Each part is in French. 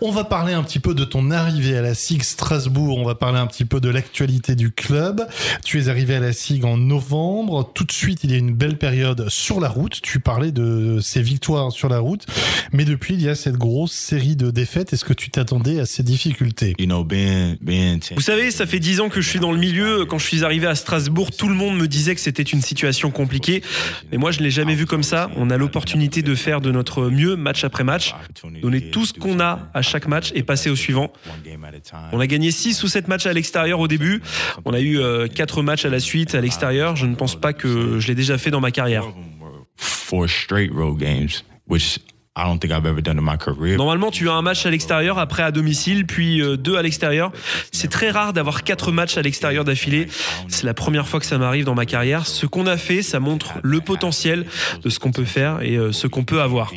On va parler un petit peu de ton arrivée à la SIG Strasbourg, on va parler un petit peu de l'actualité du club. Tu es arrivé à la SIG en novembre, tout de suite il y a une belle période sur la route, tu parlais de ces victoires sur la route, mais depuis il y a cette grosse série de défaites, est-ce que tu t'attendais à ces difficultés? Vous savez, ça fait dix ans que je suis dans le milieu, quand je suis arrivé à Strasbourg, tout le monde me disait que c'était une situation compliquée, mais moi je ne l'ai jamais vu comme ça, on a l'opportunité de faire de notre mieux match après match, donner tout ce qu'on a à chaque match et passer au suivant. On a gagné 6 ou 7 matchs à l'extérieur au début. On a eu 4 matchs à la suite à l'extérieur. Je ne pense pas que je l'ai déjà fait dans ma carrière. Normalement, tu as un match à l'extérieur, après à domicile, puis deux à l'extérieur. C'est très rare d'avoir quatre matchs à l'extérieur d'affilée. C'est la première fois que ça m'arrive dans ma carrière. Ce qu'on a fait, ça montre le potentiel de ce qu'on peut faire et ce qu'on peut avoir.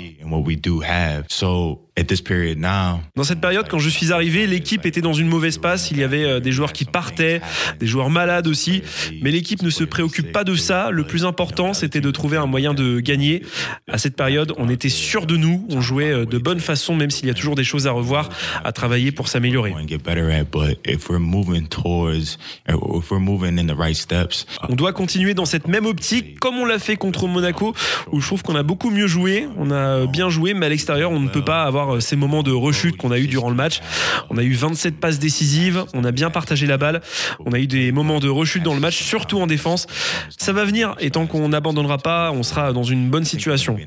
Dans cette période, quand je suis arrivé, l'équipe était dans une mauvaise passe. Il y avait euh, des joueurs qui partaient, des joueurs malades aussi. Mais l'équipe ne se préoccupe pas de ça. Le plus important, c'était de trouver un moyen de gagner. À cette période, on était sûr de nous. On jouait euh, de bonne façon, même s'il y a toujours des choses à revoir, à travailler pour s'améliorer. On doit continuer dans cette même optique, comme on l'a fait contre Monaco, où je trouve qu'on a beaucoup mieux joué. On a bien joué, mais à l'extérieur, on ne peut pas avoir euh, ces moments de rechute qu'on a eu durant le match. On a eu 27 passes décisives, on a bien partagé la balle, on a eu des moments de rechute dans le match, surtout en défense. Ça va venir et tant qu'on n'abandonnera pas, on sera dans une bonne situation.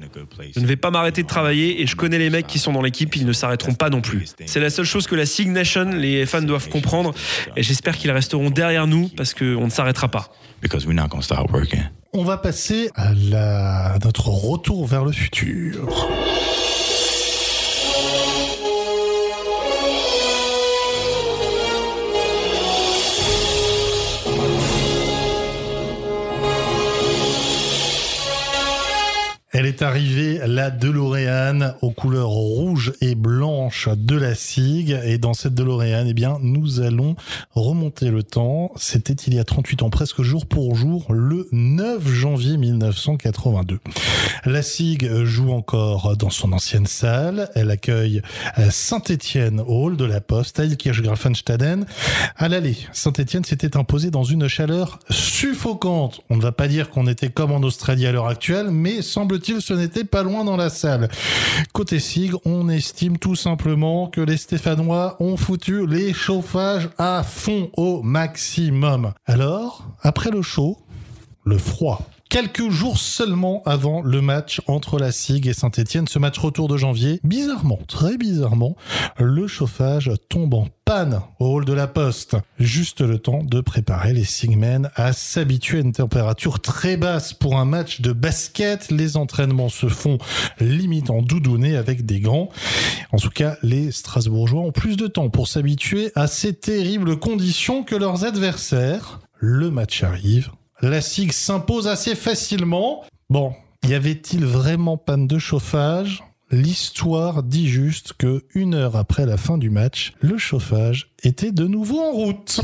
Je ne vais pas m'arrêter de travailler et je connais les mecs qui sont dans l'équipe, ils ne s'arrêteront pas non plus. C'est la seule chose que la SIG Nation, les fans doivent comprendre et j'espère qu'ils resteront derrière nous parce qu'on ne s'arrêtera pas. On va passer à, à notre retour vers le futur. Elle est arrivée, la DeLorean, aux couleurs rouge et blanche de la SIG. Et dans cette DeLorean, eh bien, nous allons remonter le temps. C'était il y a 38 ans, presque jour pour jour, le 9 janvier 1982. La SIG joue encore dans son ancienne salle. Elle accueille Saint-Étienne Hall de la Poste, à Ilkirch-Grafenstaden. À Saint-Étienne s'était imposé dans une chaleur suffocante. On ne va pas dire qu'on était comme en Australie à l'heure actuelle, mais ce n'était pas loin dans la salle. Côté SIG, on estime tout simplement que les Stéphanois ont foutu les chauffages à fond au maximum. Alors, après le chaud, le froid. Quelques jours seulement avant le match entre la SIG et Saint-Etienne, ce match retour de janvier, bizarrement, très bizarrement, le chauffage tombe en panne au hall de la poste. Juste le temps de préparer les Sigmen à s'habituer à une température très basse pour un match de basket. Les entraînements se font limite en doudouné avec des gants. En tout cas, les Strasbourgeois ont plus de temps pour s'habituer à ces terribles conditions que leurs adversaires. Le match arrive la SIG s'impose assez facilement. Bon, y avait-il vraiment panne de chauffage? L'histoire dit juste que une heure après la fin du match, le chauffage était de nouveau en route.